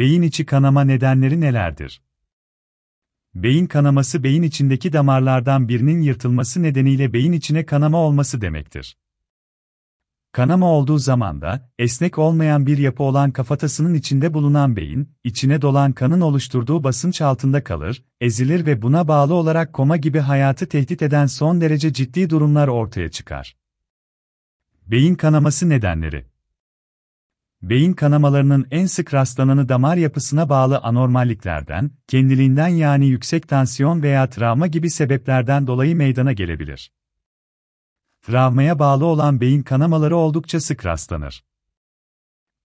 Beyin içi kanama nedenleri nelerdir? Beyin kanaması beyin içindeki damarlardan birinin yırtılması nedeniyle beyin içine kanama olması demektir. Kanama olduğu zaman da, esnek olmayan bir yapı olan kafatasının içinde bulunan beyin, içine dolan kanın oluşturduğu basınç altında kalır, ezilir ve buna bağlı olarak koma gibi hayatı tehdit eden son derece ciddi durumlar ortaya çıkar. Beyin kanaması nedenleri Beyin kanamalarının en sık rastlananı damar yapısına bağlı anormalliklerden, kendiliğinden yani yüksek tansiyon veya travma gibi sebeplerden dolayı meydana gelebilir. Travmaya bağlı olan beyin kanamaları oldukça sık rastlanır.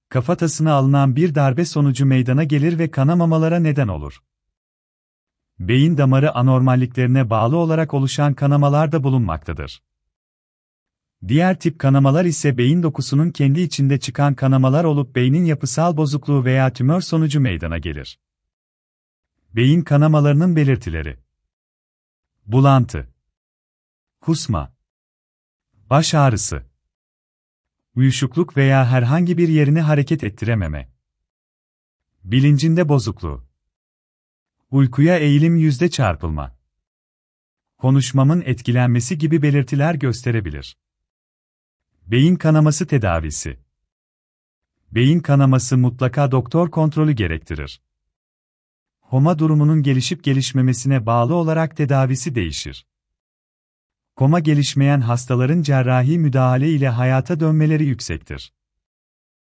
Kafatasına alınan bir darbe sonucu meydana gelir ve kanamamalara neden olur. Beyin damarı anormalliklerine bağlı olarak oluşan kanamalar da bulunmaktadır. Diğer tip kanamalar ise beyin dokusunun kendi içinde çıkan kanamalar olup beynin yapısal bozukluğu veya tümör sonucu meydana gelir. Beyin kanamalarının belirtileri. Bulantı. Kusma. Baş ağrısı. Uyuşukluk veya herhangi bir yerini hareket ettirememe. Bilincinde bozukluğu. Uykuya eğilim yüzde çarpılma. Konuşmamın etkilenmesi gibi belirtiler gösterebilir. Beyin kanaması tedavisi. Beyin kanaması mutlaka doktor kontrolü gerektirir. Koma durumunun gelişip gelişmemesine bağlı olarak tedavisi değişir. Koma gelişmeyen hastaların cerrahi müdahale ile hayata dönmeleri yüksektir.